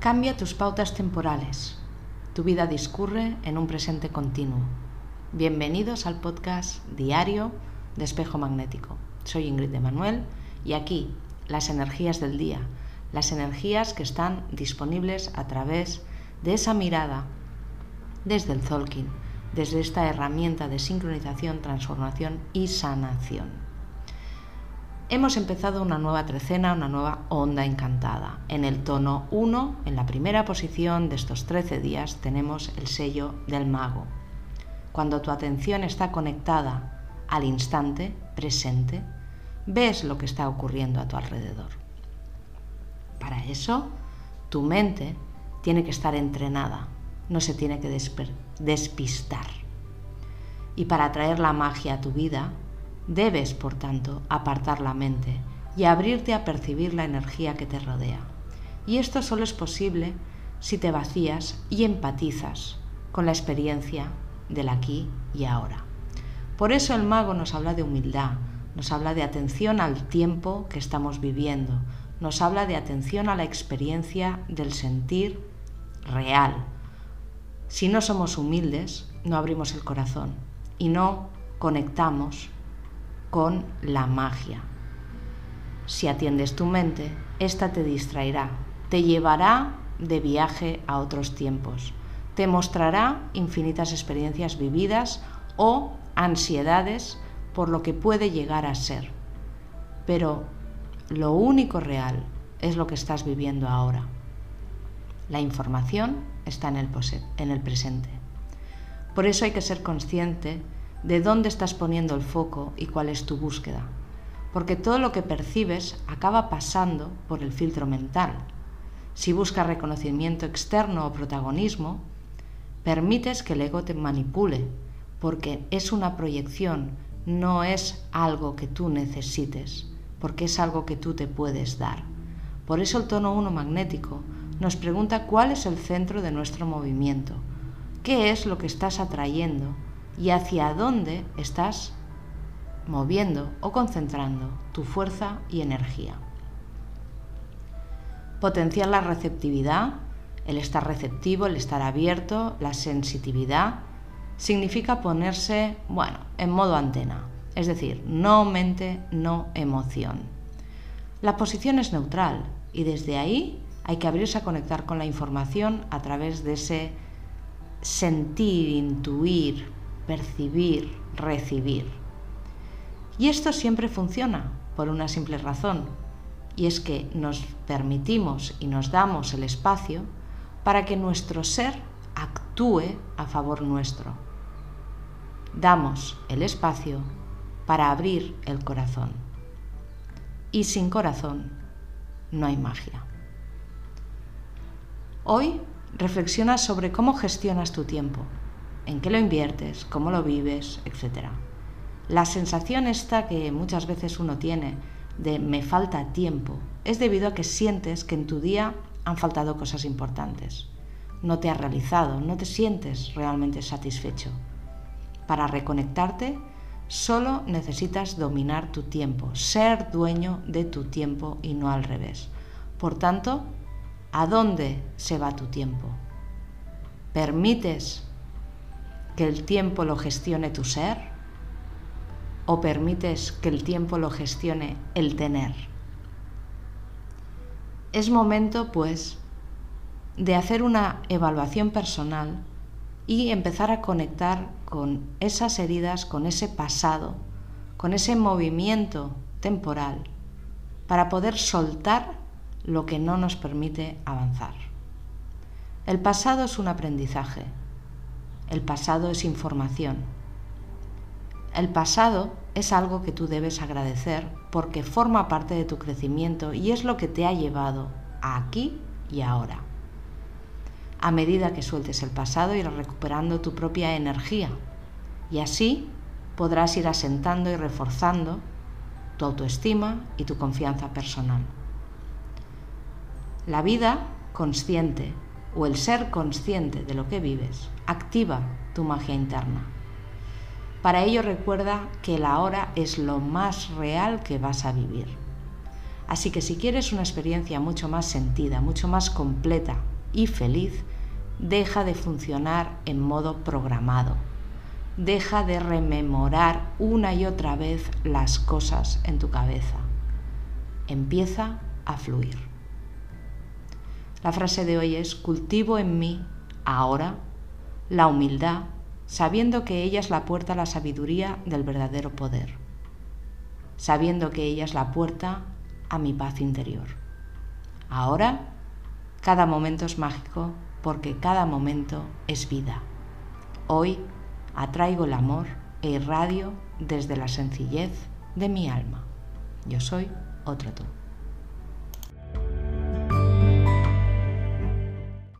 Cambia tus pautas temporales. Tu vida discurre en un presente continuo. Bienvenidos al podcast diario de Espejo Magnético. Soy Ingrid de Manuel y aquí las energías del día, las energías que están disponibles a través de esa mirada desde el Zolkin, desde esta herramienta de sincronización, transformación y sanación hemos empezado una nueva trecena, una nueva onda encantada. En el tono 1, en la primera posición de estos 13 días, tenemos el sello del mago. Cuando tu atención está conectada al instante presente, ves lo que está ocurriendo a tu alrededor. Para eso, tu mente tiene que estar entrenada, no se tiene que despistar. Y para atraer la magia a tu vida, Debes, por tanto, apartar la mente y abrirte a percibir la energía que te rodea. Y esto solo es posible si te vacías y empatizas con la experiencia del aquí y ahora. Por eso el mago nos habla de humildad, nos habla de atención al tiempo que estamos viviendo, nos habla de atención a la experiencia del sentir real. Si no somos humildes, no abrimos el corazón y no conectamos con la magia. Si atiendes tu mente, ésta te distraerá, te llevará de viaje a otros tiempos, te mostrará infinitas experiencias vividas o ansiedades por lo que puede llegar a ser. Pero lo único real es lo que estás viviendo ahora. La información está en el, en el presente. Por eso hay que ser consciente de dónde estás poniendo el foco y cuál es tu búsqueda. Porque todo lo que percibes acaba pasando por el filtro mental. Si buscas reconocimiento externo o protagonismo, permites que el ego te manipule, porque es una proyección, no es algo que tú necesites, porque es algo que tú te puedes dar. Por eso el tono 1 magnético nos pregunta cuál es el centro de nuestro movimiento, qué es lo que estás atrayendo y hacia dónde estás moviendo o concentrando tu fuerza y energía. Potenciar la receptividad, el estar receptivo, el estar abierto, la sensitividad, significa ponerse, bueno, en modo antena, es decir, no mente, no emoción. La posición es neutral y desde ahí hay que abrirse a conectar con la información a través de ese sentir, intuir, percibir, recibir. Y esto siempre funciona por una simple razón, y es que nos permitimos y nos damos el espacio para que nuestro ser actúe a favor nuestro. Damos el espacio para abrir el corazón. Y sin corazón no hay magia. Hoy reflexiona sobre cómo gestionas tu tiempo en qué lo inviertes, cómo lo vives, etc. La sensación esta que muchas veces uno tiene de me falta tiempo es debido a que sientes que en tu día han faltado cosas importantes. No te has realizado, no te sientes realmente satisfecho. Para reconectarte, solo necesitas dominar tu tiempo, ser dueño de tu tiempo y no al revés. Por tanto, ¿a dónde se va tu tiempo? ¿Permites que el tiempo lo gestione tu ser? ¿O permites que el tiempo lo gestione el tener? Es momento, pues, de hacer una evaluación personal y empezar a conectar con esas heridas, con ese pasado, con ese movimiento temporal, para poder soltar lo que no nos permite avanzar. El pasado es un aprendizaje, el pasado es información. El pasado es algo que tú debes agradecer porque forma parte de tu crecimiento y es lo que te ha llevado aquí y ahora. A medida que sueltes el pasado irás recuperando tu propia energía y así podrás ir asentando y reforzando tu autoestima y tu confianza personal. La vida consciente o el ser consciente de lo que vives activa tu magia interna. Para ello recuerda que la hora es lo más real que vas a vivir. Así que si quieres una experiencia mucho más sentida, mucho más completa y feliz, deja de funcionar en modo programado. Deja de rememorar una y otra vez las cosas en tu cabeza. Empieza a fluir. La frase de hoy es, cultivo en mí, ahora, la humildad, sabiendo que ella es la puerta a la sabiduría del verdadero poder, sabiendo que ella es la puerta a mi paz interior. Ahora, cada momento es mágico porque cada momento es vida. Hoy atraigo el amor e irradio desde la sencillez de mi alma. Yo soy otro tú.